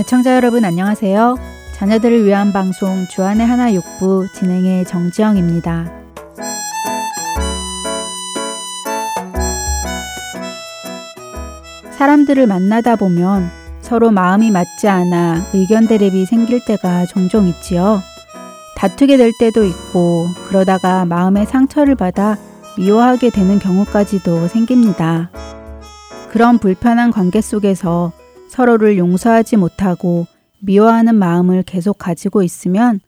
애청자 여러분 안녕하세요. 자녀들을 위한 방송 주안의 하나 육부 진행의 정지영입니다. 사람들을 만나다 보면 서로 마음이 맞지 않아 의견 대립이 생길 때가 종종 있지요. 다투게 될 때도 있고 그러다가 마음의 상처를 받아 미워하게 되는 경우까지도 생깁니다. 그런 불편한 관계 속에서 서로를 용서하지 못하고 미워하는 마음을 계속 가지고 있으면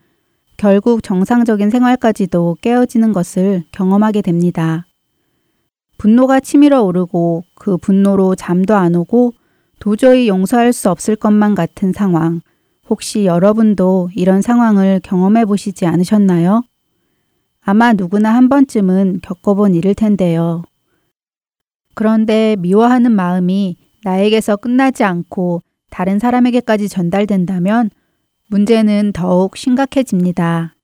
결국 정상적인 생활까지도 깨어지는 것을 경험하게 됩니다. 분노가 치밀어 오르고 그 분노로 잠도 안 오고 도저히 용서할 수 없을 것만 같은 상황. 혹시 여러분도 이런 상황을 경험해 보시지 않으셨나요? 아마 누구나 한 번쯤은 겪어본 일일 텐데요. 그런데 미워하는 마음이 나에게서 끝나지 않고 다른 사람에게까지 전달된다면 문제는 더욱 심각해집니다.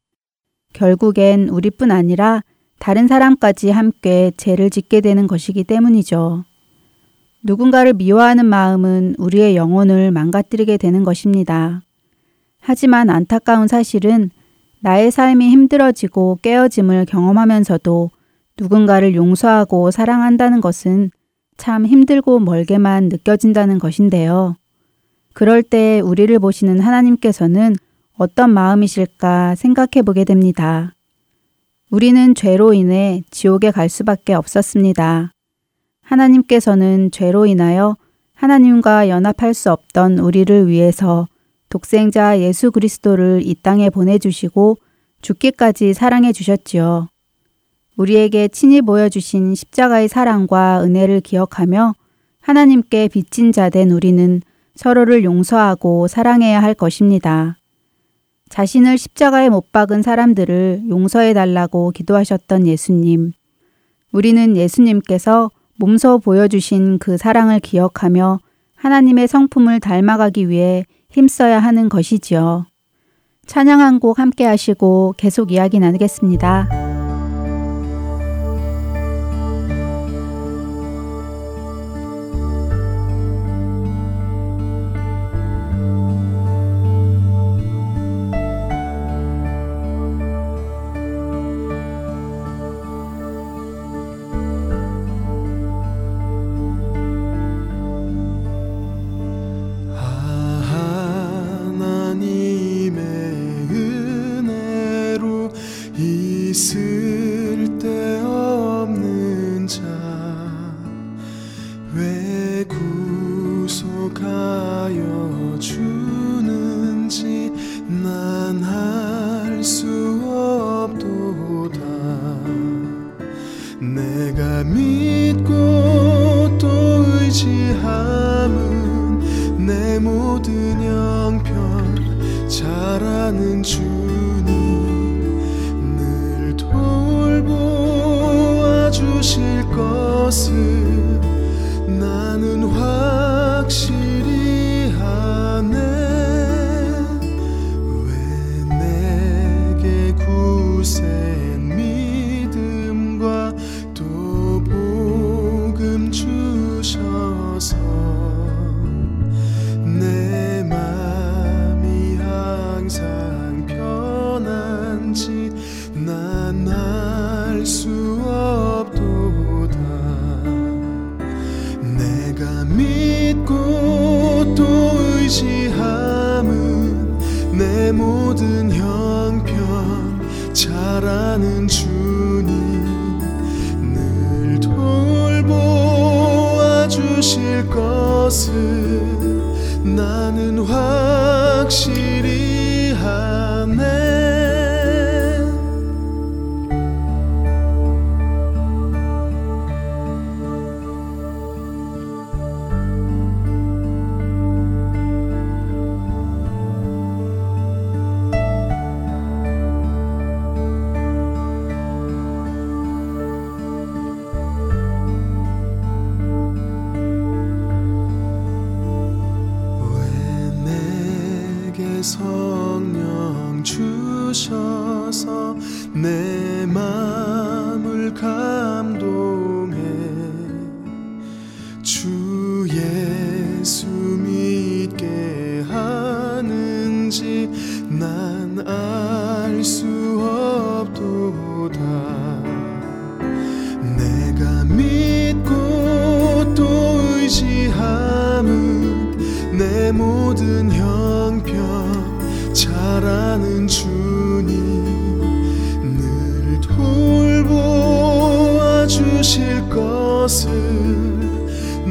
결국엔 우리뿐 아니라 다른 사람까지 함께 죄를 짓게 되는 것이기 때문이죠. 누군가를 미워하는 마음은 우리의 영혼을 망가뜨리게 되는 것입니다. 하지만 안타까운 사실은 나의 삶이 힘들어지고 깨어짐을 경험하면서도 누군가를 용서하고 사랑한다는 것은 참 힘들고 멀게만 느껴진다는 것인데요. 그럴 때 우리를 보시는 하나님께서는 어떤 마음이실까 생각해 보게 됩니다. 우리는 죄로 인해 지옥에 갈 수밖에 없었습니다. 하나님께서는 죄로 인하여 하나님과 연합할 수 없던 우리를 위해서 독생자 예수 그리스도를 이 땅에 보내주시고 죽기까지 사랑해 주셨지요. 우리에게 친히 보여주신 십자가의 사랑과 은혜를 기억하며 하나님께 빚진 자 된 우리는 서로를 용서하고 사랑해야 할 것입니다. 자신을 십자가에 못 박은 사람들을 용서해 달라고 기도하셨던 예수님. 우리는 예수님께서 몸소 보여주신 그 사랑을 기억하며 하나님의 성품을 닮아가기 위해 힘써야 하는 것이지요. 찬양 한 곡 함께 하시고 계속 이야기 나누겠습니다.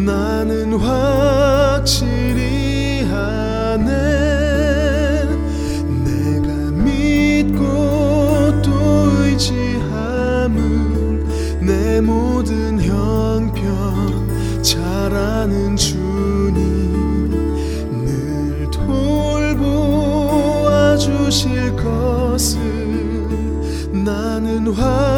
나는 확실히 하네. 내가 믿고 또 의지함은 내 모든 형편 잘 아는 주님 늘 돌보아 주실 것을 나는 확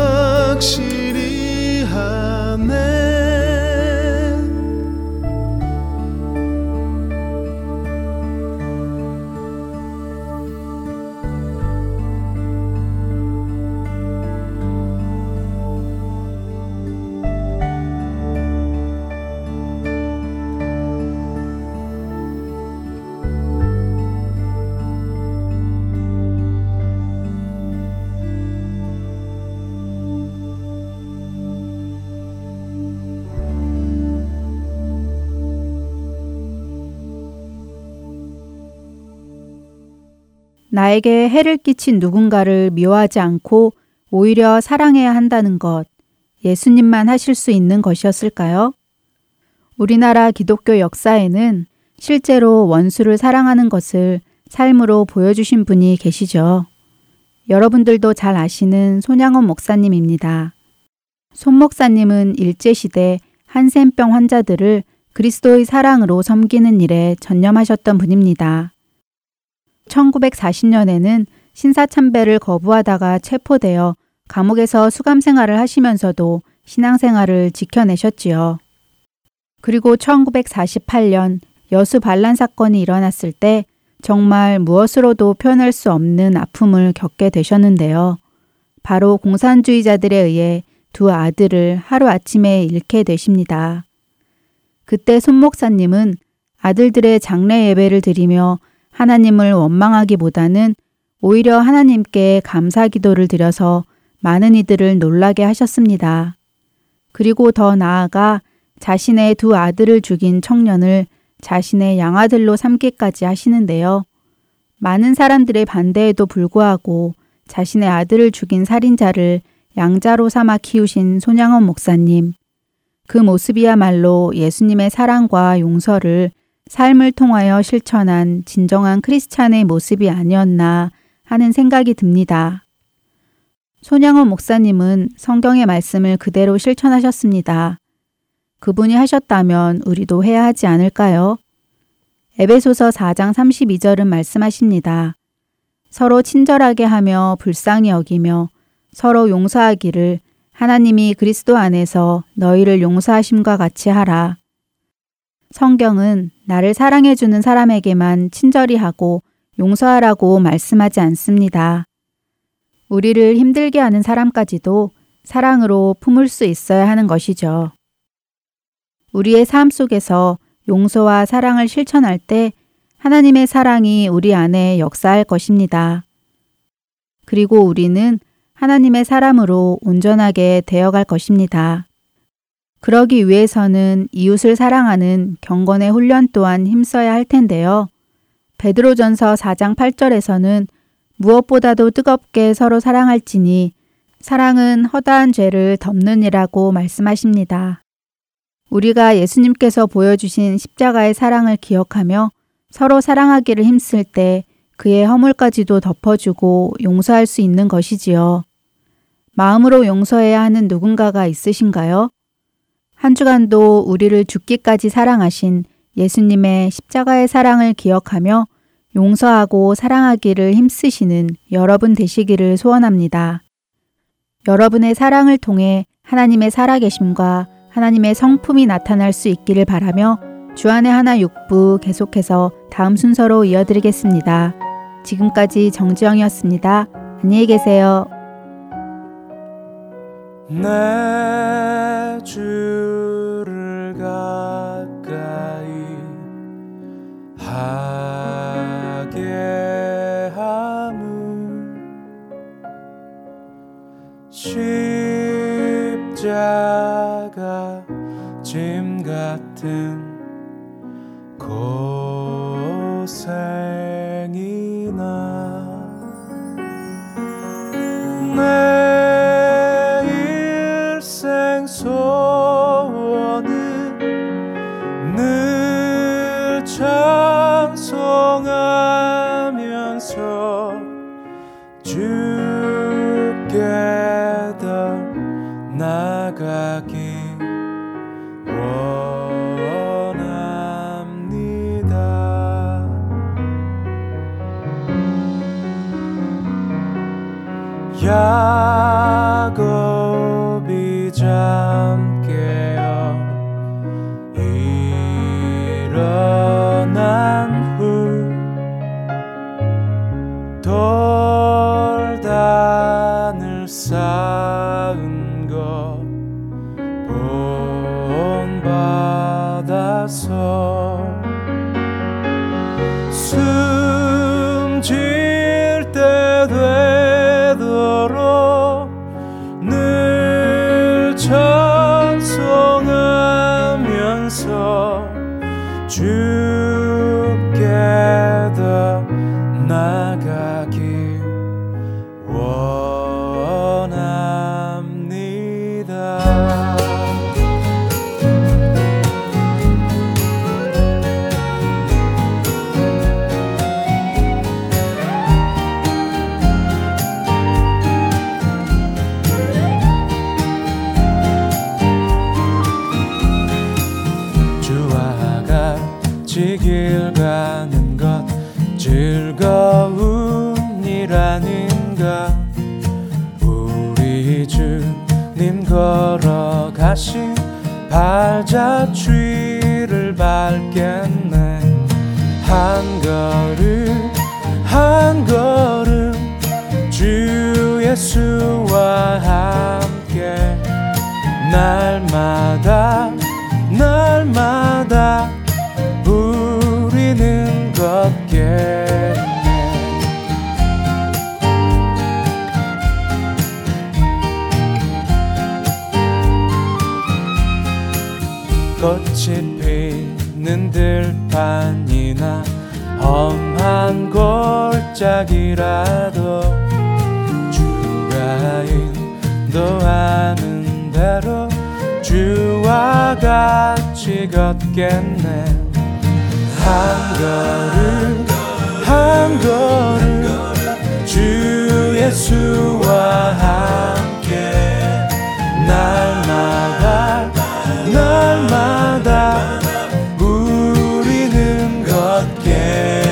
나에게 해를 끼친 누군가를 미워하지 않고 오히려 사랑해야 한다는 것, 예수님만 하실 수 있는 것이었을까요? 우리나라 기독교 역사에는 실제로 원수를 사랑하는 것을 삶으로 보여주신 분이 계시죠. 여러분들도 잘 아시는 손양원 목사님입니다. 손 목사님은 일제시대 한센병 환자들을 그리스도의 사랑으로 섬기는 일에 전념하셨던 분입니다. 1940년에는 신사참배를 거부하다가 체포되어 감옥에서 수감 생활을 하시면서도 신앙생활을 지켜내셨지요. 그리고 1948년 여수 반란 사건이 일어났을 때 정말 무엇으로도 표현할 수 없는 아픔을 겪게 되셨는데요. 바로 공산주의자들에 의해 두 아들을 하루아침에 잃게 되십니다. 그때 손 목사님은 아들들의 장례 예배를 드리며 하나님을 원망하기보다는 오히려 하나님께 감사 기도를 드려서 많은 이들을 놀라게 하셨습니다. 그리고 더 나아가 자신의 두 아들을 죽인 청년을 자신의 양아들로 삼기까지 하시는데요. 많은 사람들의 반대에도 불구하고 자신의 아들을 죽인 살인자를 양자로 삼아 키우신 손양원 목사님. 그 모습이야말로 예수님의 사랑과 용서를 삶을 통하여 실천한 진정한 크리스찬의 모습이 아니었나 하는 생각이 듭니다. 손양호 목사님은 성경의 말씀을 그대로 실천하셨습니다. 그분이 하셨다면 우리도 해야 하지 않을까요? 에베소서 4장 32절은 말씀하십니다. 서로 친절하게 하며 불쌍히 여기며 서로 용서하기를 하나님이 그리스도 안에서 너희를 용서하심과 같이 하라. 성경은 나를 사랑해주는 사람에게만 친절히 하고 용서하라고 말씀하지 않습니다. 우리를 힘들게 하는 사람까지도 사랑으로 품을 수 있어야 하는 것이죠. 우리의 삶 속에서 용서와 사랑을 실천할 때 하나님의 사랑이 우리 안에 역사할 것입니다. 그리고 우리는 하나님의 사람으로 온전하게 되어갈 것입니다. 그러기 위해서는 이웃을 사랑하는 경건의 훈련 또한 힘써야 할 텐데요. 베드로전서 4장 8절에서는 무엇보다도 뜨겁게 서로 사랑할지니 사랑은 허다한 죄를 덮는이라고 말씀하십니다. 우리가 예수님께서 보여주신 십자가의 사랑을 기억하며 서로 사랑하기를 힘쓸 때 그의 허물까지도 덮어주고 용서할 수 있는 것이지요. 마음으로 용서해야 하는 누군가가 있으신가요? 한 주간도 우리를 죽기까지 사랑하신 예수님의 십자가의 사랑을 기억하며 용서하고 사랑하기를 힘쓰시는 여러분 되시기를 소원합니다. 여러분의 사랑을 통해 하나님의 살아계심과 하나님의 성품이 나타날 수 있기를 바라며 주안의 하나 육부 계속해서 다음 순서로 이어드리겠습니다. 지금까지 정지영이었습니다. 안녕히 계세요. 내 주 십자가 짐 같은 고생이나 내 돌단을 쌓 대로 주와 같이 걷겠네. 한 걸음 한 걸음 주 예수와 함께 날마다 날마다 우리는 걷겠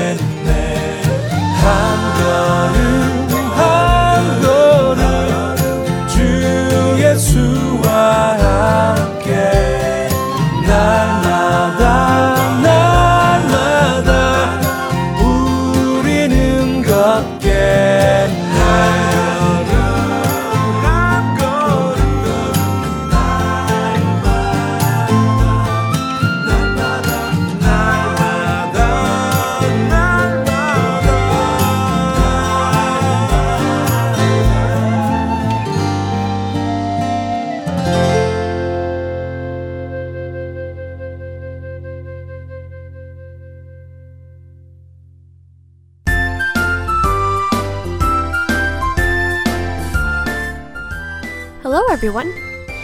everyone.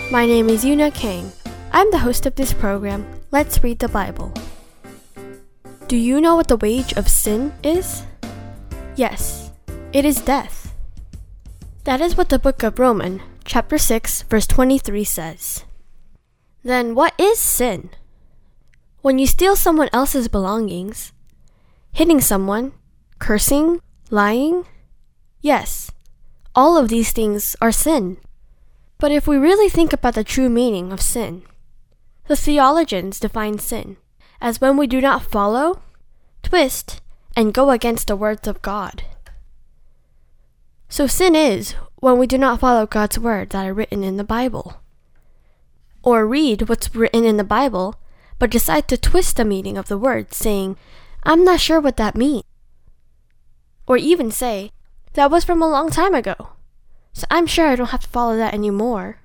My name is Yuna Kang. I'm the host of this program, Let's Read the Bible. Do you know what the wage of sin is? Yes, it is death. That is what the book of Romans, chapter 6, verse 23 says. Then what is sin? When you steal someone else's belongings, hitting someone, cursing, lying? Yes, all of these things are sin. But if we really think about the true meaning of sin, the theologians define sin as when we do not follow, twist, and go against the words of God. So sin is when we do not follow God's words that are written in the Bible. Or read what's written in the Bible, but decide to twist the meaning of the words, saying, I'm not sure what that means. Or even say, that was from a long time ago, so I'm sure I don't have to follow that anymore.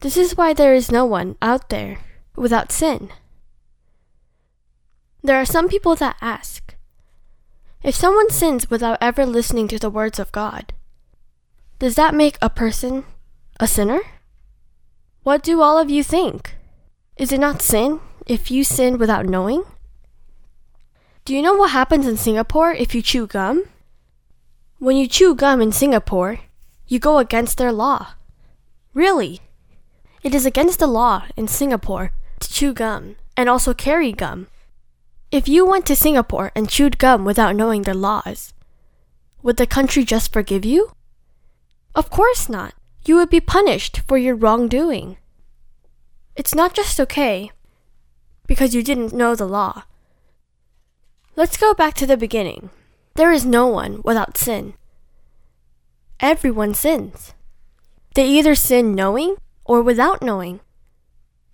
This is why there is no one out there without sin. There are some people that ask if someone sins without ever listening to the words of God, does that make a person a sinner? What do all of you think? Is it not sin if you sin without knowing? Do you know what happens in Singapore if you chew gum? When you chew gum in Singapore, you go against their law. Really? It is against the law in Singapore to chew gum and also carry gum. If you went to Singapore and chewed gum without knowing their laws, would the country just forgive you? Of course not. You would be punished for your wrongdoing. It's not just okay because you didn't know the law. Let's go back to the beginning. There is no one without sin. Everyone sins. They either sin knowing or without knowing.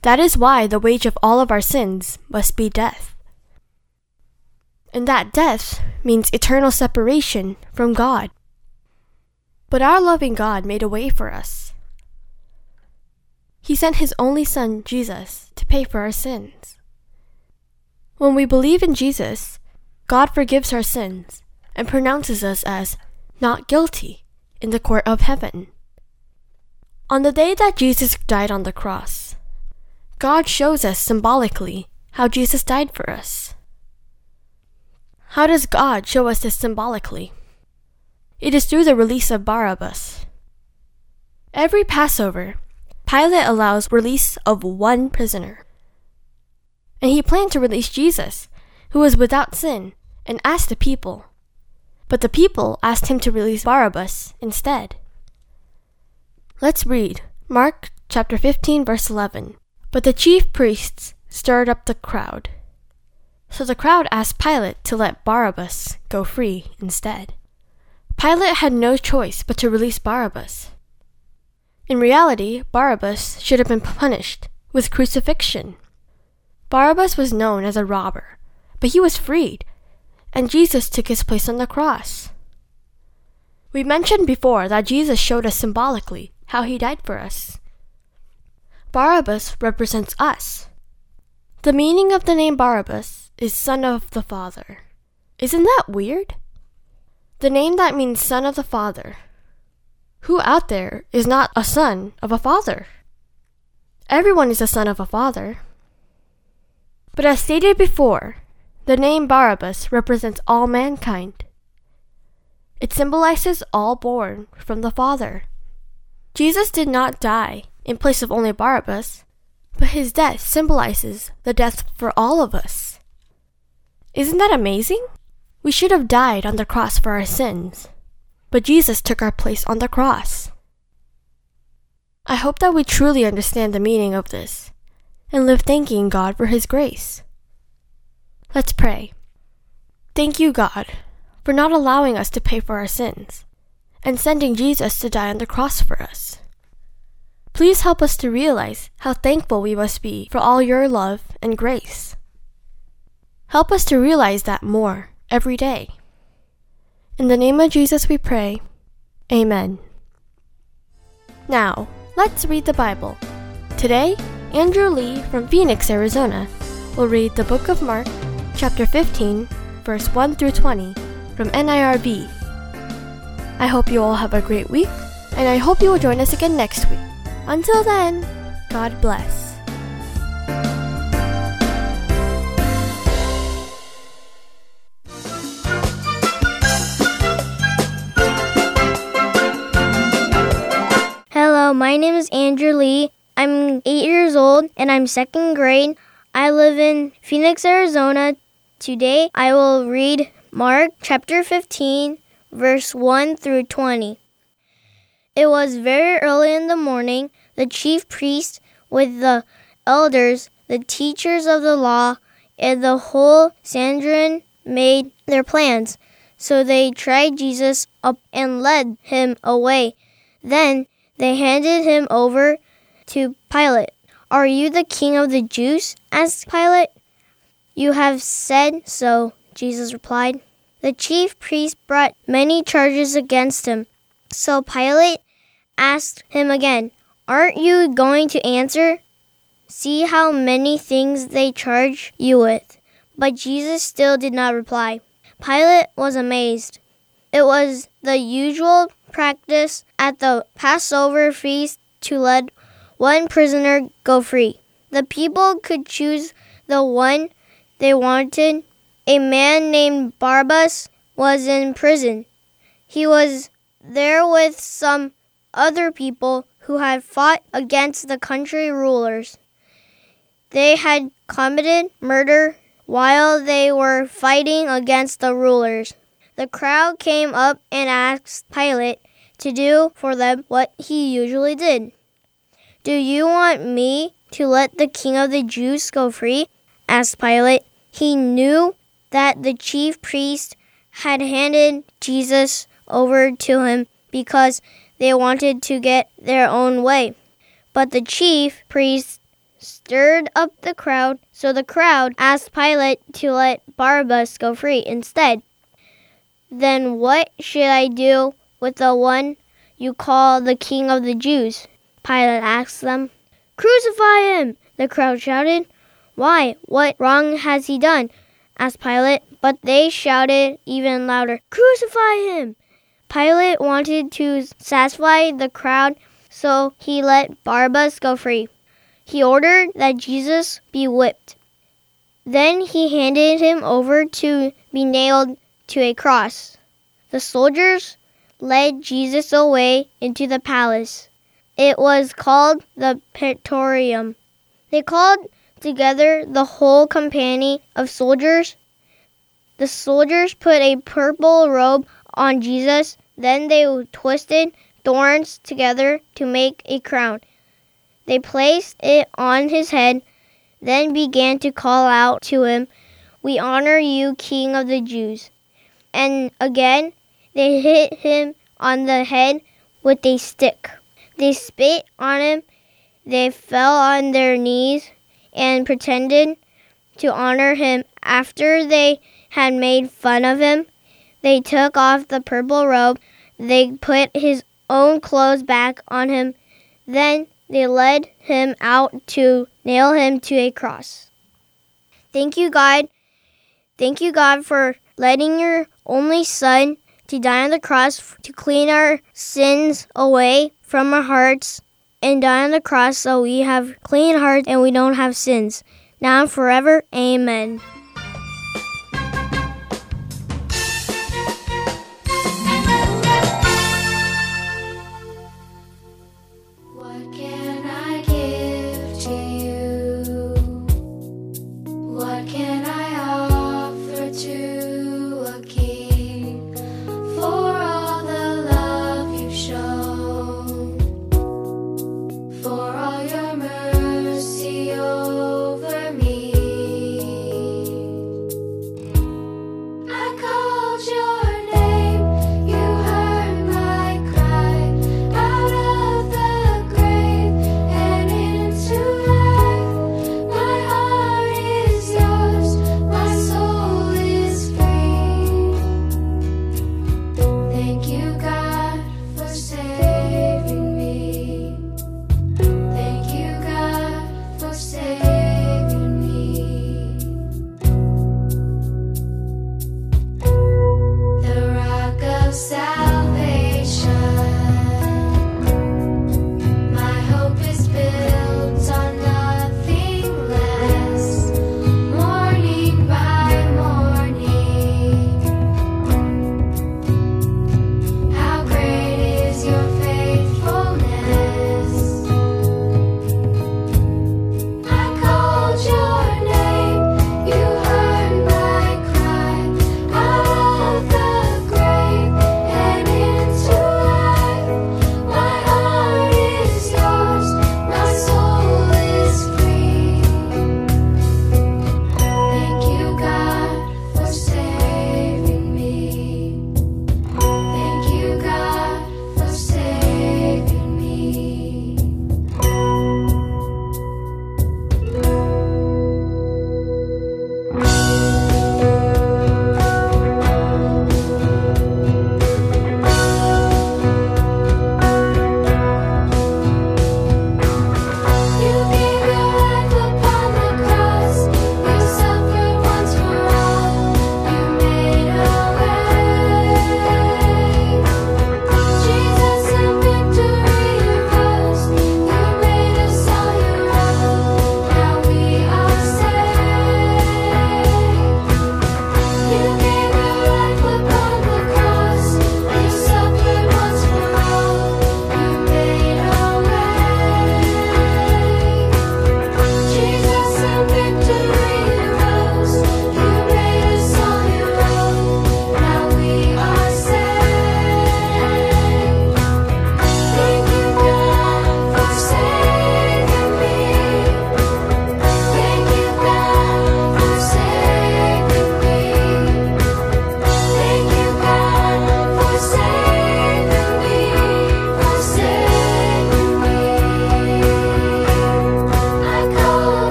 That is why the wage of all of our sins must be death. And that death means eternal separation from God. But our loving God made a way for us. He sent His only Son, Jesus, to pay for our sins. When we believe in Jesus, God forgives our sins and pronounces us as not guilty in the court of heaven. On the day that Jesus died on the cross, God shows us symbolically how Jesus died for us. How does God show us this symbolically? It is through the release of Barabbas. Every Passover, Pilate allows release of one prisoner. And he planned to release Jesus, who was without sin, and asked the people. But the people asked him to release Barabbas instead. Let's read Mark chapter 15, verse 11. But the chief priests stirred up the crowd. So the crowd asked Pilate to let Barabbas go free instead. Pilate had no choice but to release Barabbas. In reality, Barabbas should have been punished with crucifixion. Barabbas was known as a robber, but he was freed, and Jesus took his place on the cross. We mentioned before that Jesus showed us symbolically how he died for us. Barabbas represents us. The meaning of the name Barabbas is son of the Father. Isn't that weird? The name that means son of the Father. Who out there is not a son of a father? Everyone is a son of a father. But as stated before, the name Barabbas represents all mankind. It symbolizes all born from the Father. Jesus did not die in place of only Barabbas, but his death symbolizes the death for all of us. Isn't that amazing? We should have died on the cross for our sins, but Jesus took our place on the cross. I hope that we truly understand the meaning of this and live thanking God for his grace. Let's pray. Thank you, God, for not allowing us to pay for our sins and sending Jesus to die on the cross for us. Please help us to realize how thankful we must be for all your love and grace. Help us to realize that more every day. In the name of Jesus we pray. Amen. Now, let's read the Bible. Today, Andrew Lee from Phoenix, Arizona, will read the book of Mark, chapter 15, verse 1 through 20 from NIrV. I hope you all have a great week, and I hope you will join us again next week. Until then, God bless. Hello, my name is Andrew Lee. I'm eight years old and I'm second grade. I live in Phoenix, Arizona. Today I will read Mark chapter 15, verse 1 through 20. It was very early in the morning. The chief priest, with the elders, the teachers of the law, and the whole Sanhedrin made their plans. So they tried Jesus up and led him away. Then they handed him over to Pilate. Are you the king of the Jews? asked Pilate. You have said so, Jesus replied. The chief priest brought many charges against him. So Pilate asked him again, Aren't you going to answer? See how many things they charge you with. But Jesus still did not reply. Pilate was amazed. It was the usual practice at the Passover feast to let one prisoner go free. The people could choose the one they wanted. A man named Barbas was in prison. He was there with some other people who had fought against the country rulers. They had committed murder while they were fighting against the rulers. The crowd came up and asked Pilate to do for them what he usually did. Do you want me to let the king of the Jews go free? Asked Pilate. He knew that the chief priest had handed Jesus over to him because they wanted to get their own way. But the chief priest stirred up the crowd, so the crowd asked Pilate to let Barabbas go free instead. Then what should I do with the one you call the king of the Jews? Pilate asked them. Crucify him! The crowd shouted. Why? What wrong has he done? asked Pilate. But they shouted even louder, Crucify him! Pilate wanted to satisfy the crowd, so he let Barabbas go free. He ordered that Jesus be whipped. Then he handed him over to be nailed to a cross. The soldiers led Jesus away into the palace. It was called the Praetorium. They called together the whole company of soldiers. The soldiers put a purple robe on Jesus. Then they twisted thorns together to make a crown. They placed it on his head, then began to call out to him, We honor you, King of the Jews. And again they hit him on the head with a stick. They spit on him. They fell on their knees and pretended to honor him. After they had made fun of him, they took off the purple robe. They put his own clothes back on him. Then they led him out to nail him to a cross. Thank you, God. Thank you, God, for letting your only Son to die on the cross to clean our sins away from our hearts and die on the cross so we have clean hearts and we don't have sins. Now and forever, amen.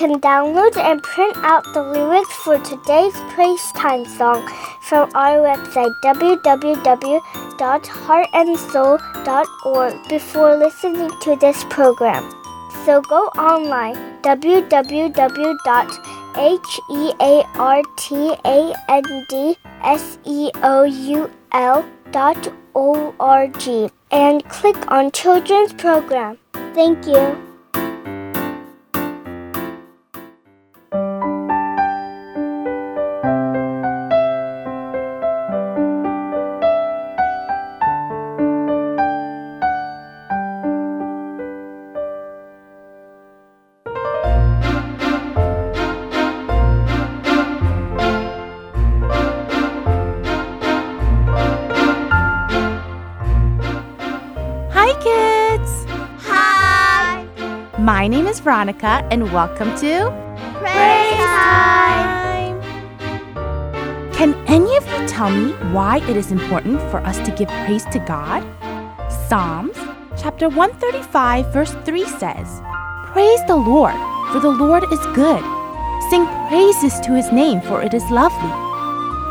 Can download and print out the lyrics for today's Praise Time song from our website www.heartandsoul.org before listening to this program. So go online www.heartandseoul.org and click on Children's Program. Thank you. My name is Veronica, and welcome to Praise Time! Can any of you tell me why it is important for us to give praise to God? Psalms chapter 135, verse 3 says, Praise the Lord, for the Lord is good. Sing praises to his name, for it is lovely.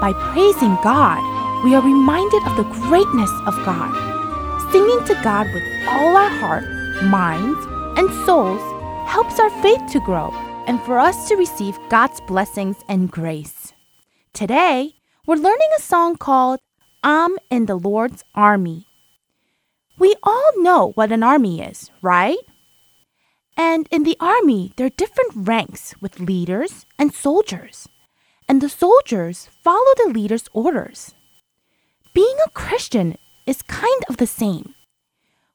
By praising God, we are reminded of the greatness of God. Singing to God with all our heart, minds, and souls helps our faith to grow and for us to receive God's blessings and grace. Today, we're learning a song called I'm in the Lord's Army. We all know what an army is, right? And in the army, there are different ranks with leaders and soldiers. And the soldiers follow the leader's orders. Being a Christian is kind of the same.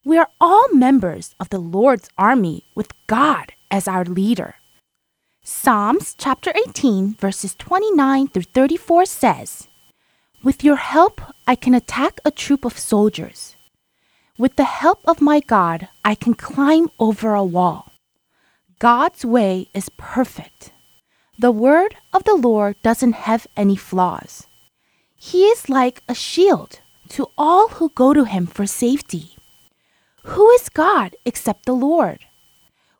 We are all members of the Lord's army with God as our leader. Psalms chapter 18, verses 29 through 34 says, With your help, I can attack a troop of soldiers. With the help of my God, I can climb over a wall. God's way is perfect. The word of the Lord doesn't have any flaws. He is like a shield to all who go to him for safety. Who is God except the Lord?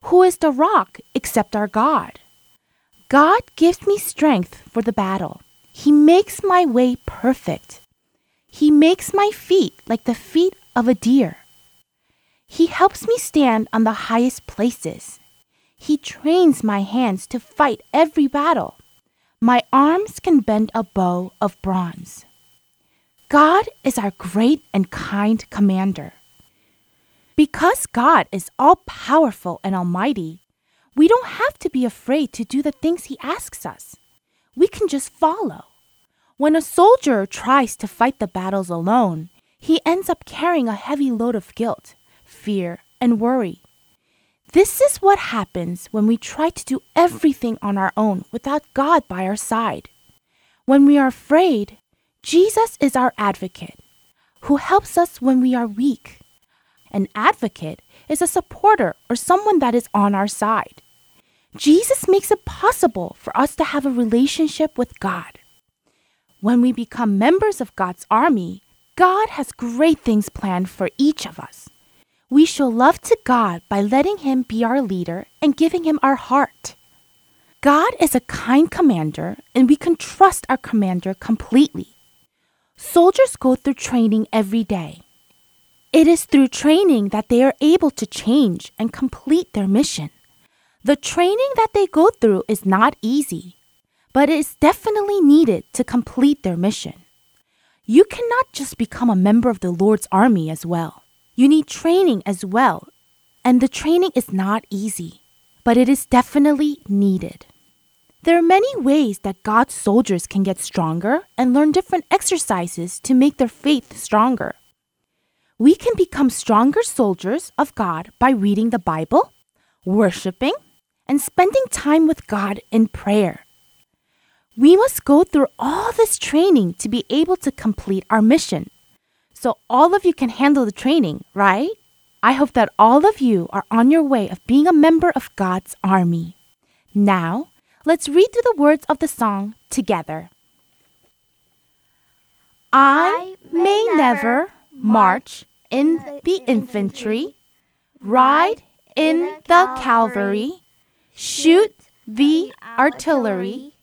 Who is the rock except our God? God gives me strength for the battle. He makes my way perfect. He makes my feet like the feet of a deer. He helps me stand on the highest places. He trains my hands to fight every battle. My arms can bend a bow of bronze. God is our great and kind commander. Because God is all powerful and almighty, we don't have to be afraid to do the things He asks us. We can just follow. When a soldier tries to fight the battles alone, he ends up carrying a heavy load of guilt, fear, and worry. This is what happens when we try to do everything on our own without God by our side. When we are afraid, Jesus is our advocate, who helps us when we are weak. An advocate is a supporter or someone that is on our side. Jesus makes it possible for us to have a relationship with God. When we become members of God's army, God has great things planned for each of us. We show love to God by letting Him be our leader and giving Him our heart. God is a kind commander, and we can trust our commander completely. Soldiers go through training every day. It is through training that they are able to change and complete their mission. The training that they go through is not easy, but it is definitely needed to complete their mission. You cannot just become a member of the Lord's army as well. You need training as well, and the training is not easy, but it is definitely needed. There are many ways that God's soldiers can get stronger and learn different exercises to make their faith stronger. We can become stronger soldiers of God by reading the Bible, worshiping, and spending time with God in prayer. We must go through all this training to be able to complete our mission. So, all of you can handle the training, right? I hope that all of you are on your way of being a member of God's army. Now, let's read through the words of the song together. I may never march in the infantry, ride in the cavalry, shoot the artillery.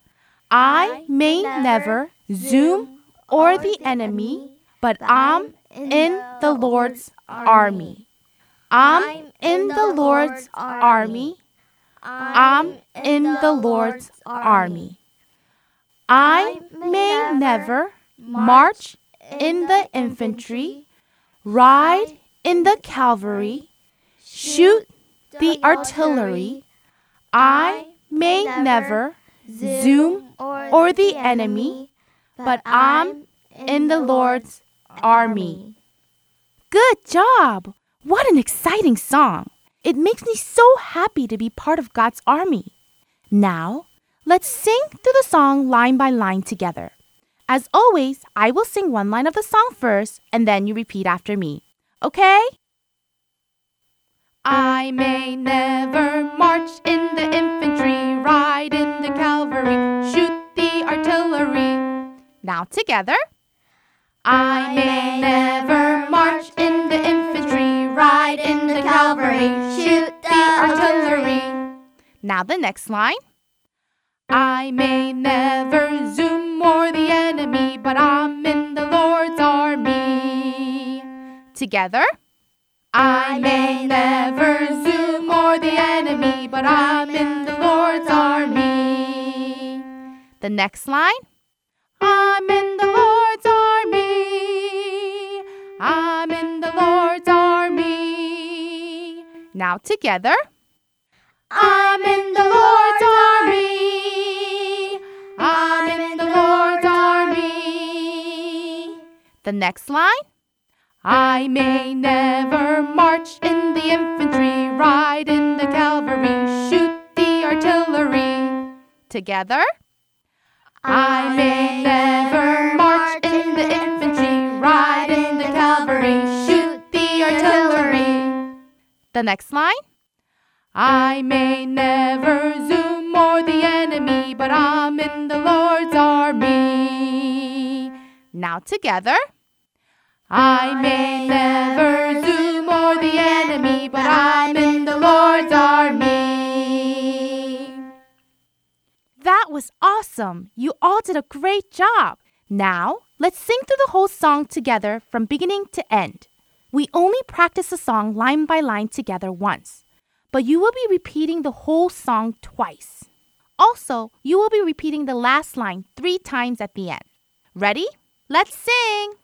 I may never zoom or the enemy, but I'm in the Lord's army. I'm in the Lord's army. I'm in the Lord's army. I may never march in the infantry, ride in the cavalry, shoot the artillery. I may never zoom or the enemy, but I'm in the Lord's army. Good job! What an exciting song! It makes me so happy to be part of God's army. Now, let's sing through the song line by line together. As always, I will sing one line of the song first and then you repeat after me. Okay? I may never march in the infantry, ride in the cavalry, shoot the artillery. Now together. I may never march in the infantry, ride in the cavalry, shoot the artillery. Now the next line. I may never zoom or the enemy, but I'm in the Lord's army. Together. I may never zoom or the enemy, but I'm in the Lord's army. The next line. I'm in the Lord's army. I'm in the Lord's army. Now together. I'm in the Lord's army. The next line. I may never march in the infantry, ride in the cavalry, shoot the artillery. Together. I may never march in the infantry, ride in the cavalry, shoot the artillery. The next line. I may never zoom or the enemy, but I'm in the Lord's army. Now together. I may never zoom or the enemy, but I'm in the Lord's army. That was awesome. You all did a great job. Now, let's sing through the whole song together from beginning to end. We only practice the song line by line together once, but you will be repeating the whole song twice. Also, you will be repeating the last line three times at the end. Ready? Let's sing!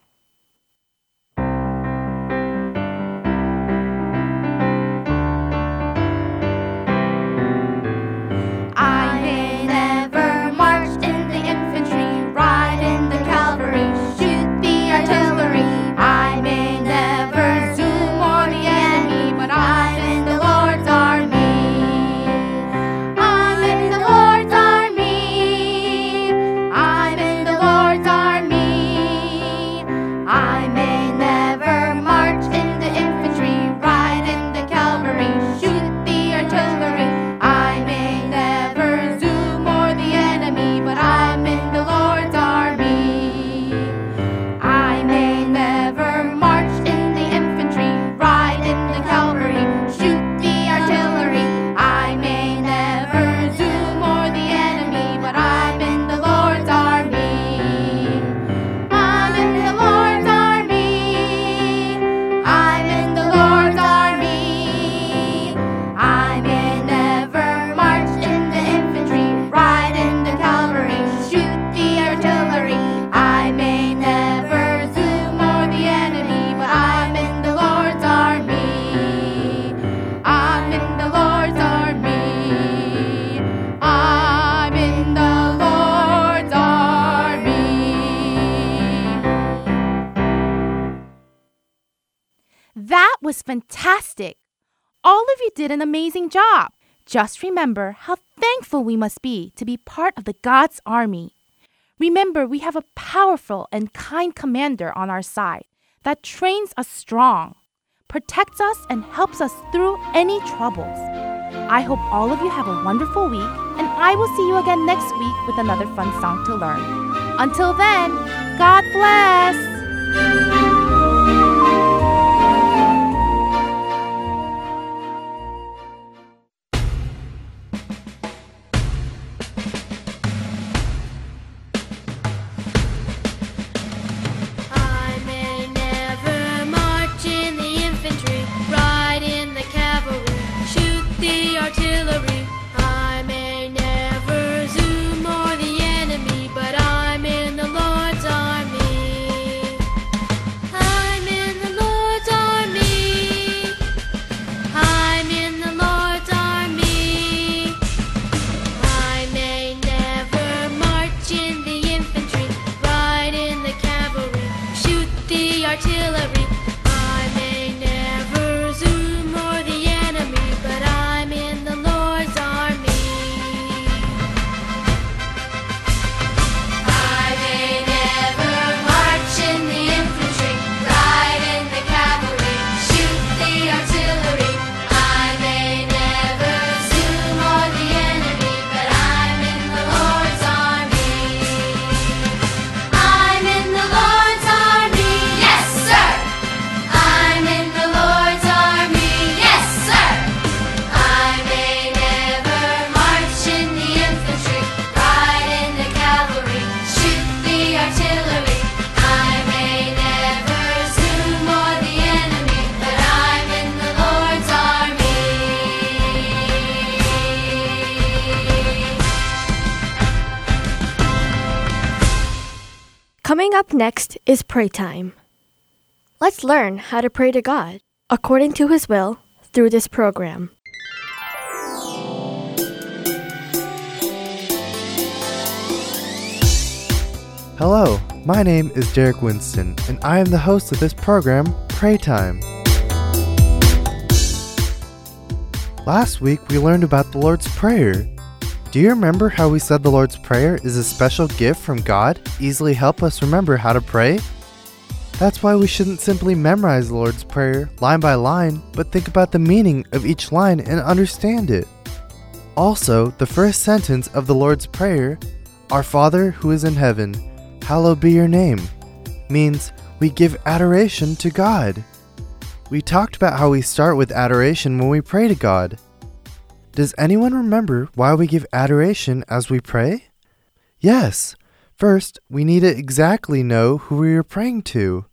Did an amazing job. Just remember how thankful we must be to be part of the God's army. Remember, we have a powerful and kind commander on our side that trains us strong, protects us, and helps us through any troubles. I hope all of you have a wonderful week, and I will see you again next week with another fun song to learn. Until then, God bless! Next is pray time. Let's learn how to pray to God according to His will through this program. Hello, my name is Derek Winston, and I am the host of this program, Pray Time. Last week, we learned about the Lord's Prayer. Do you remember how we said the Lord's Prayer is a special gift from God, easily help us remember how to pray? That's why we shouldn't simply memorize the Lord's Prayer line by line, but think about the meaning of each line and understand it. Also, the first sentence of the Lord's Prayer, Our Father who is in heaven, hallowed be your name, means we give adoration to God. We talked about how we start with adoration when we pray to God. Does anyone remember why we give adoration as we pray? Yes. First, we need to exactly know who we are praying to.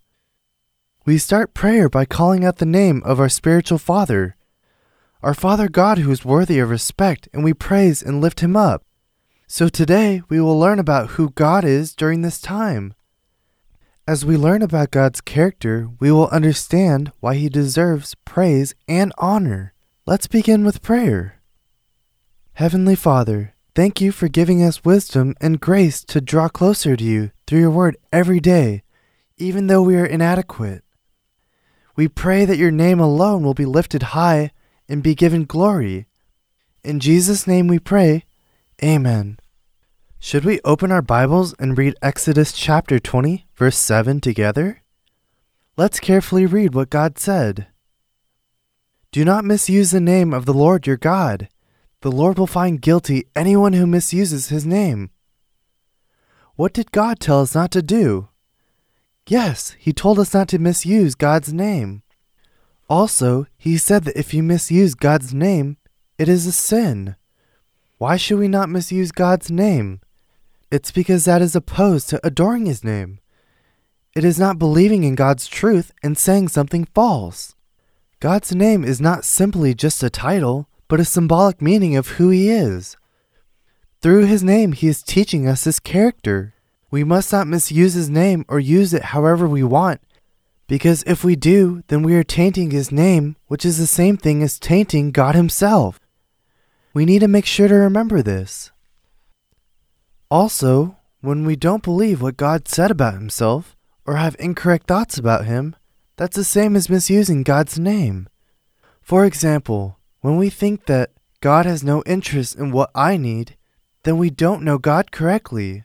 We start prayer by calling out the name of our spiritual Father, our Father God who is worthy of respect, and we praise and lift him up. So today we will learn about who God is during this time. As we learn about God's character, we will understand why he deserves praise and honor. Let's begin with prayer. Heavenly Father, thank you for giving us wisdom and grace to draw closer to you through your word every day, even though we are inadequate. We pray that your name alone will be lifted high and be given glory. In Jesus' name we pray. Amen. Should we open our Bibles and read Exodus chapter 20, verse 7 together? Let's carefully read what God said. Do not misuse the name of the Lord your God. The Lord will find guilty anyone who misuses his name. What did God tell us not to do? Yes, He told us not to misuse God's name. Also, He said that if you misuse God's name, it is a sin. Why should we not misuse God's name? It's because that is opposed to adoring His name. It is not believing in God's truth and saying something false. God's name is not simply just a title, but a symbolic meaning of who He is. Through His name, He is teaching us His character. We must not misuse His name or use it however we want, because if we do, then we are tainting His name, which is the same thing as tainting God Himself. We need to make sure to remember this. Also, when we don't believe what God said about Himself or have incorrect thoughts about Him, that's the same as misusing God's name. For example, when we think that God has no interest in what I need, then we don't know God correctly.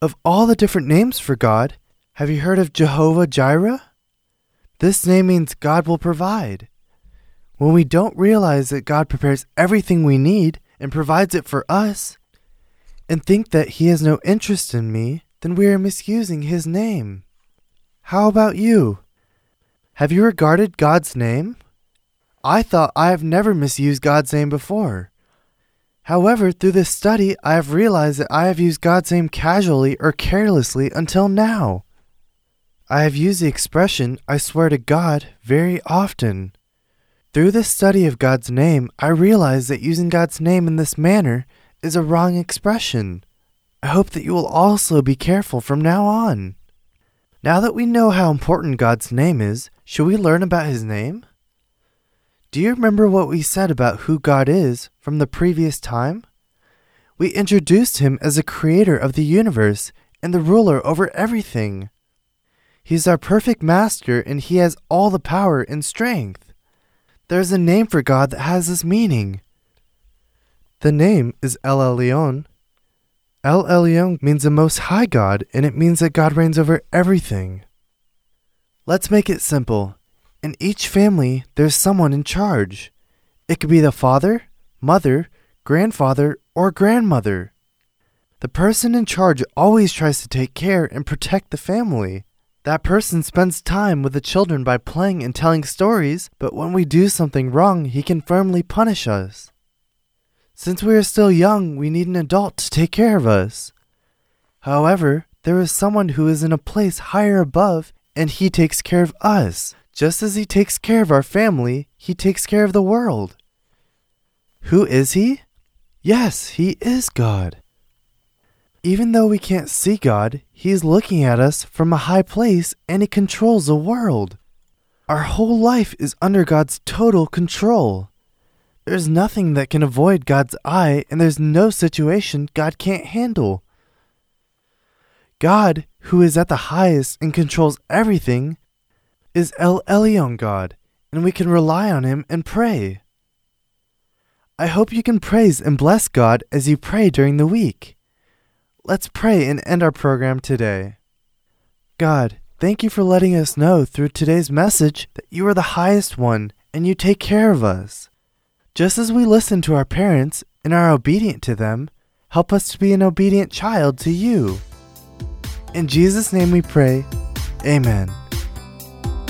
Of all the different names for God, have you heard of Jehovah Jireh? This name means God will provide. When we don't realize that God prepares everything we need and provides it for us, and think that He has no interest in me, then we are misusing His name. How about you? Have you regarded God's name? I thought I have never misused God's name before. However, through this study, I have realized that I have used God's name casually or carelessly until now. I have used the expression, I swear to God, very often. Through this study of God's name, I realize that using God's name in this manner is a wrong expression. I hope that you will also be careful from now on. Now that we know how important God's name is, should we learn about his name? Do you remember what we said about who God is from the previous time? We introduced him as the creator of the universe and the ruler over everything. He's our perfect master and he has all the power and strength. There's a name for God that has this meaning. The name is El Elyon. El Elyon means the Most High God, and it means that God reigns over everything. Let's make it simple. In each family, there's someone in charge. It could be the father, mother, grandfather, or grandmother. The person in charge always tries to take care and protect the family. That person spends time with the children by playing and telling stories, but when we do something wrong, he can firmly punish us. Since we are still young, we need an adult to take care of us. However, there is someone who is in a place higher above, and he takes care of us. Just as he takes care of our family, he takes care of the world. Who is he? Yes, he is God. even though we can't see God, He is looking at us from a high place and He controls the world. Our whole life is under God's total control. There's nothing that can avoid God's eye, and there's no situation God can't handle. God, who is at the highest and controls everything, is El Elyon God, and we can rely on Him and pray. I hope you can praise and bless God as you pray during the week. Let's pray and end our program today. God, thank you for letting us know through today's message that you are the highest one and you take care of us. Just as we listen to our parents and are obedient to them, help us to be an obedient child to you. In Jesus' name we pray, Amen.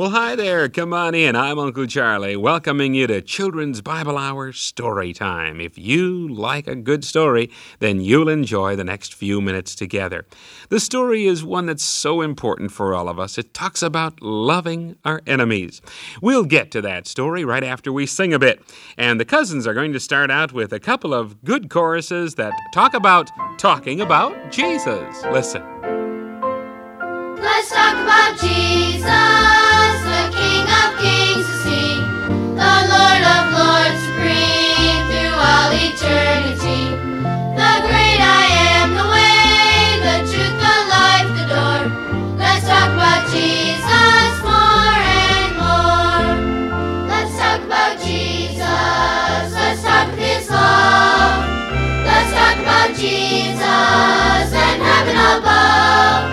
Well, hi there. Come on in. I'm Uncle Charlie, welcoming you to Children's Bible Hour Story Time. If you like a good story, then you'll enjoy the next few minutes together. The story is one that's so important for all of us. It talks about loving our enemies. We'll get to that story right after we sing a bit. And the cousins are going to start out with a couple of good choruses that talk about talking about Jesus. Listen. Let's talk about Jesus, eternity. The great I am, the way, the truth, the life, the door. Let's talk about Jesus more and more. Let's talk about Jesus. Let's talk His love. Let's talk about Jesus and heaven above.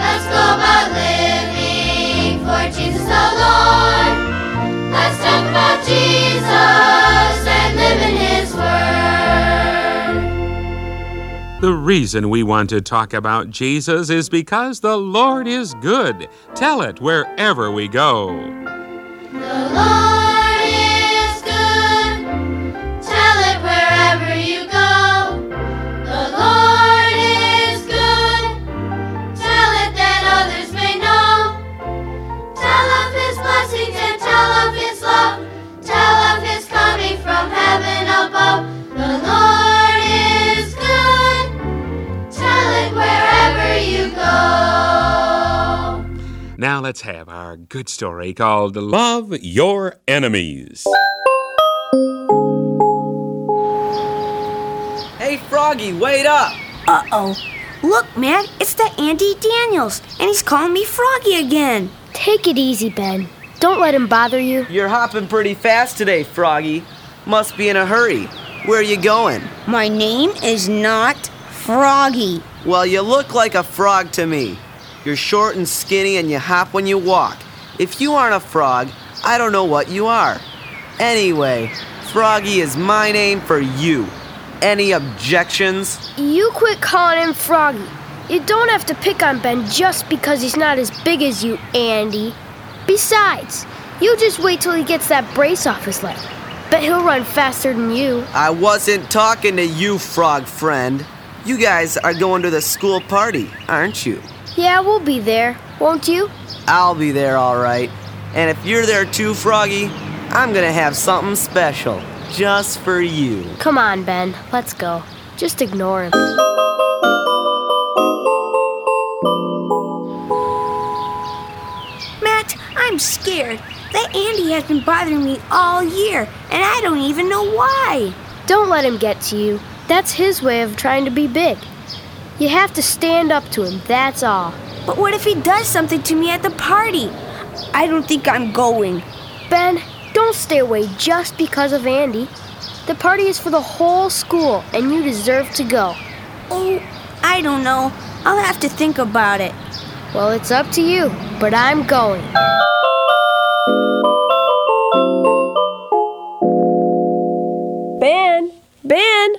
Let's go about living for Jesus the Lord. Let's talk about Jesus and live in His The reason we want to talk about Jesus is because the Lord is good. Tell it wherever we go. Have our good story called Love Your Enemies. Hey, Froggy, wait up! Uh oh. Look, man, it's the Andy Daniels, and he's calling me Froggy again. Take it easy, Ben. Don't let him bother you. You're hopping pretty fast today, Froggy. Must be in a hurry. Where are you going? My name is not Froggy. Well, you look like a frog to me. You're short and skinny and you hop when you walk. If you aren't a frog, I don't know what you are. Anyway, Froggy is my name for you. Any objections? You quit calling him Froggy. You don't have to pick on Ben just because he's not as big as you, Andy. Besides, you just wait till he gets that brace off his leg. Bet he'll run faster than you. I wasn't talking to you, frog friend. You guys are going to the school party, aren't you? Yeah, we'll be there, won't you? I'll be there all right. And if you're there too, Froggy, I'm gonna have something special just for you. Come on, Ben. Let's go. Just ignore him. Matt, I'm scared. That Andy has been bothering me all year, and I don't even know why. Don't let him get to you. That's his way of trying to be big. You have to stand up to him, that's all. But what if he does something to me at the party? I don't think I'm going. Ben, don't stay away just because of Andy. The party is for the whole school, and you deserve to go. Oh, I don't know. I'll have to think about it. Well, it's up to you, but I'm going. Ben! Ben!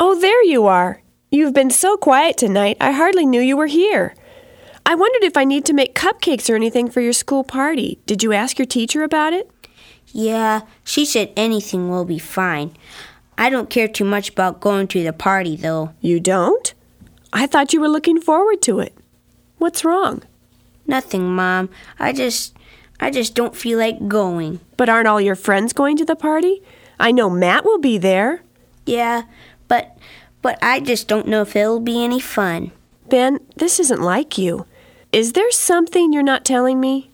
Oh, there you are. You've been so quiet tonight, I hardly knew you were here. I wondered if I need to make cupcakes or anything for your school party. Did you ask your teacher about it? Yeah, she said anything will be fine. I don't care too much about going to the party, though. You don't? I thought you were looking forward to it. What's wrong? Nothing, Mom. I just. I just don't feel like going. But aren't all your friends going to the party? I know Matt will be there. Yeah, but. But I just don't know if it'll be any fun. Ben, this isn't like you. Is there something you're not telling me?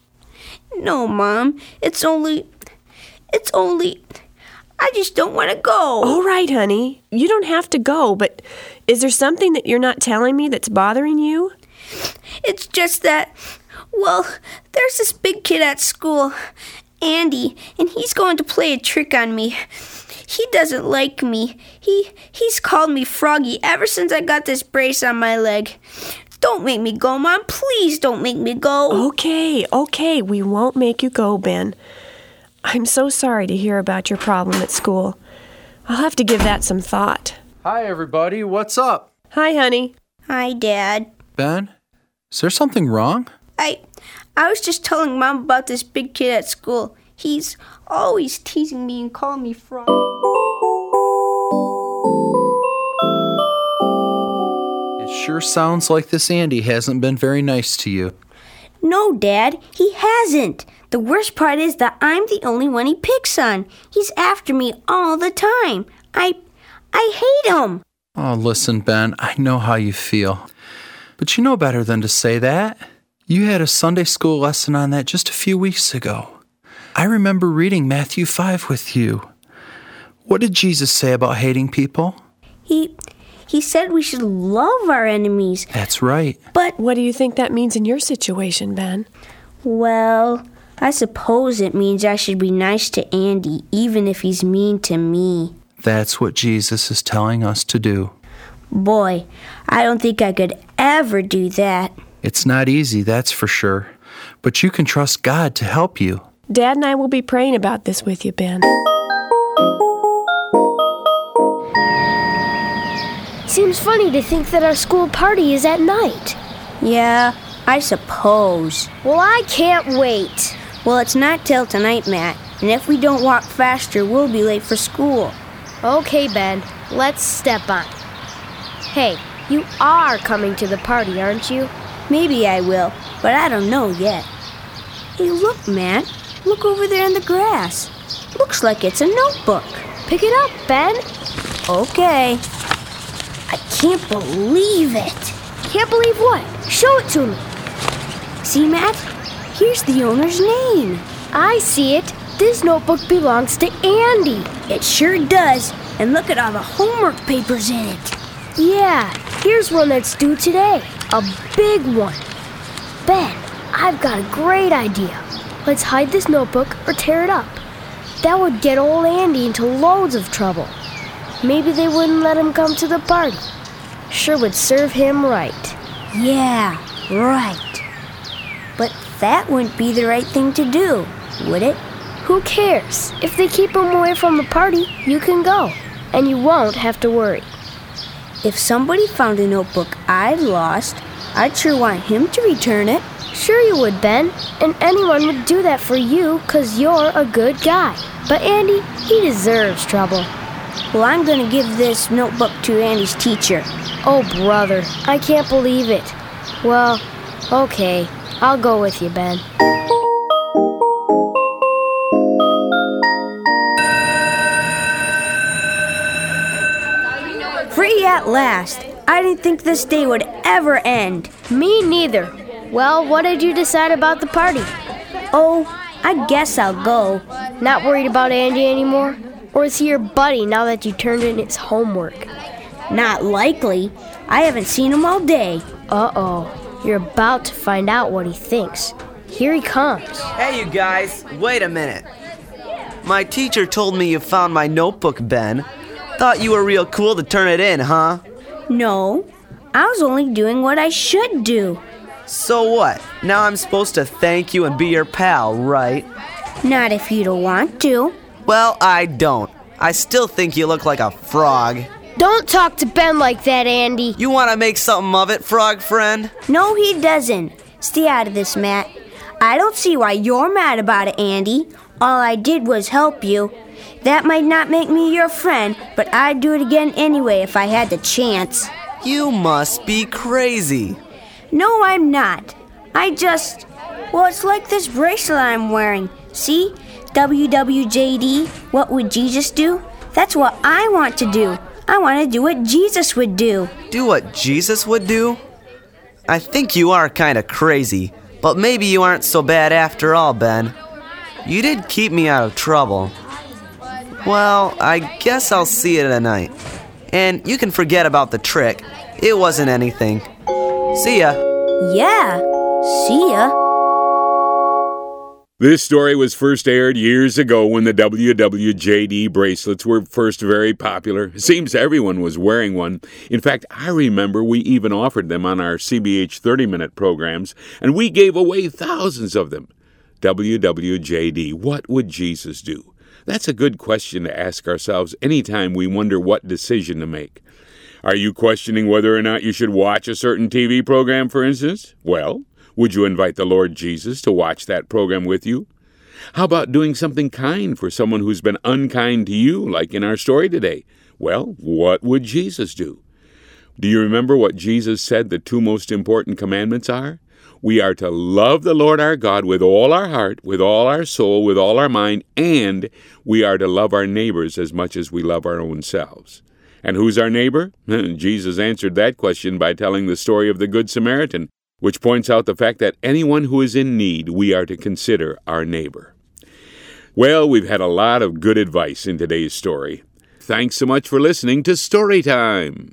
No, Mom. It's only. It's only. I just don't want to go. All right, honey. You don't have to go, but is there something that you're not telling me that's bothering you? It's just that. Well, there's this big kid at school, Andy, and he's going to play a trick on me. He doesn't like me. He he's called me Froggy ever since I got this brace on my leg. Don't make me go, Mom. Please don't make me go. Okay, okay. We won't make you go, Ben. I'm so sorry to hear about your problem at school. I'll have to give that some thought. Hi, everybody. What's up? Hi, honey. Hi, Dad. Ben, is there something wrong? I I was just telling Mom about this big kid at school. He's always teasing me and calling me Frog. Sure sounds like this Andy hasn't been very nice to you. No, Dad, he hasn't. The worst part is that I'm the only one he picks on. He's after me all the time. I I hate him. Oh, listen, Ben, I know how you feel. But you know better than to say that. You had a Sunday school lesson on that just a few weeks ago. I remember reading Matthew 5 with you. What did Jesus say about hating people? He he said we should love our enemies. That's right. But what do you think that means in your situation, Ben? Well, I suppose it means I should be nice to Andy even if he's mean to me. That's what Jesus is telling us to do. Boy, I don't think I could ever do that. It's not easy, that's for sure. But you can trust God to help you. Dad and I will be praying about this with you, Ben. Seems funny to think that our school party is at night. Yeah, I suppose. Well, I can't wait. Well, it's not till tonight, Matt. And if we don't walk faster, we'll be late for school. Okay, Ben, let's step on. Hey, you are coming to the party, aren't you? Maybe I will, but I don't know yet. Hey, look, Matt. Look over there in the grass. Looks like it's a notebook. Pick it up, Ben. Okay. I can't believe it. Can't believe what? Show it to me. See, Matt? Here's the owner's name. I see it. This notebook belongs to Andy. It sure does. And look at all the homework papers in it. Yeah, here's one that's due today. A big one. Ben, I've got a great idea. Let's hide this notebook or tear it up. That would get old Andy into loads of trouble. Maybe they wouldn't let him come to the party. Sure would serve him right. Yeah, right. But that wouldn't be the right thing to do, would it? Who cares? If they keep him away from the party, you can go, and you won't have to worry. If somebody found a notebook I'd lost, I'd sure want him to return it. Sure you would, Ben. And anyone would do that for you because you're a good guy. But Andy, he deserves trouble. Well, I'm going to give this notebook to Andy's teacher. Oh, brother, I can't believe it. Well, okay, I'll go with you, Ben. Free at last. I didn't think this day would ever end. Me neither. Well, what did you decide about the party? Oh, I guess I'll go. Not worried about Andy anymore? Or is he your buddy now that you turned in his homework? Not likely. I haven't seen him all day. Uh oh. You're about to find out what he thinks. Here he comes. Hey, you guys, wait a minute. My teacher told me you found my notebook, Ben. Thought you were real cool to turn it in, huh? No, I was only doing what I should do. So what? Now I'm supposed to thank you and be your pal, right? Not if you don't want to. Well, I don't. I still think you look like a frog. Don't talk to Ben like that, Andy. You want to make something of it, frog friend? No, he doesn't. Stay out of this, Matt. I don't see why you're mad about it, Andy. All I did was help you. That might not make me your friend, but I'd do it again anyway if I had the chance. You must be crazy. No, I'm not. I just. Well, it's like this bracelet I'm wearing. See? WWJD, what would Jesus do? That's what I want to do. I want to do what Jesus would do. Do what Jesus would do? I think you are kind of crazy, but maybe you aren't so bad after all, Ben. You did keep me out of trouble. Well, I guess I'll see you tonight. And you can forget about the trick. It wasn't anything. See ya. Yeah. See ya. This story was first aired years ago when the WWJD bracelets were first very popular. It seems everyone was wearing one. In fact, I remember we even offered them on our CBH 30 minute programs, and we gave away thousands of them. WWJD, what would Jesus do? That's a good question to ask ourselves anytime we wonder what decision to make. Are you questioning whether or not you should watch a certain TV program, for instance? Well, would you invite the Lord Jesus to watch that program with you? How about doing something kind for someone who's been unkind to you, like in our story today? Well, what would Jesus do? Do you remember what Jesus said the two most important commandments are? We are to love the Lord our God with all our heart, with all our soul, with all our mind, and we are to love our neighbors as much as we love our own selves. And who's our neighbor? Jesus answered that question by telling the story of the Good Samaritan, which points out the fact that anyone who is in need we are to consider our neighbor. Well, we've had a lot of good advice in today's story. Thanks so much for listening to Storytime.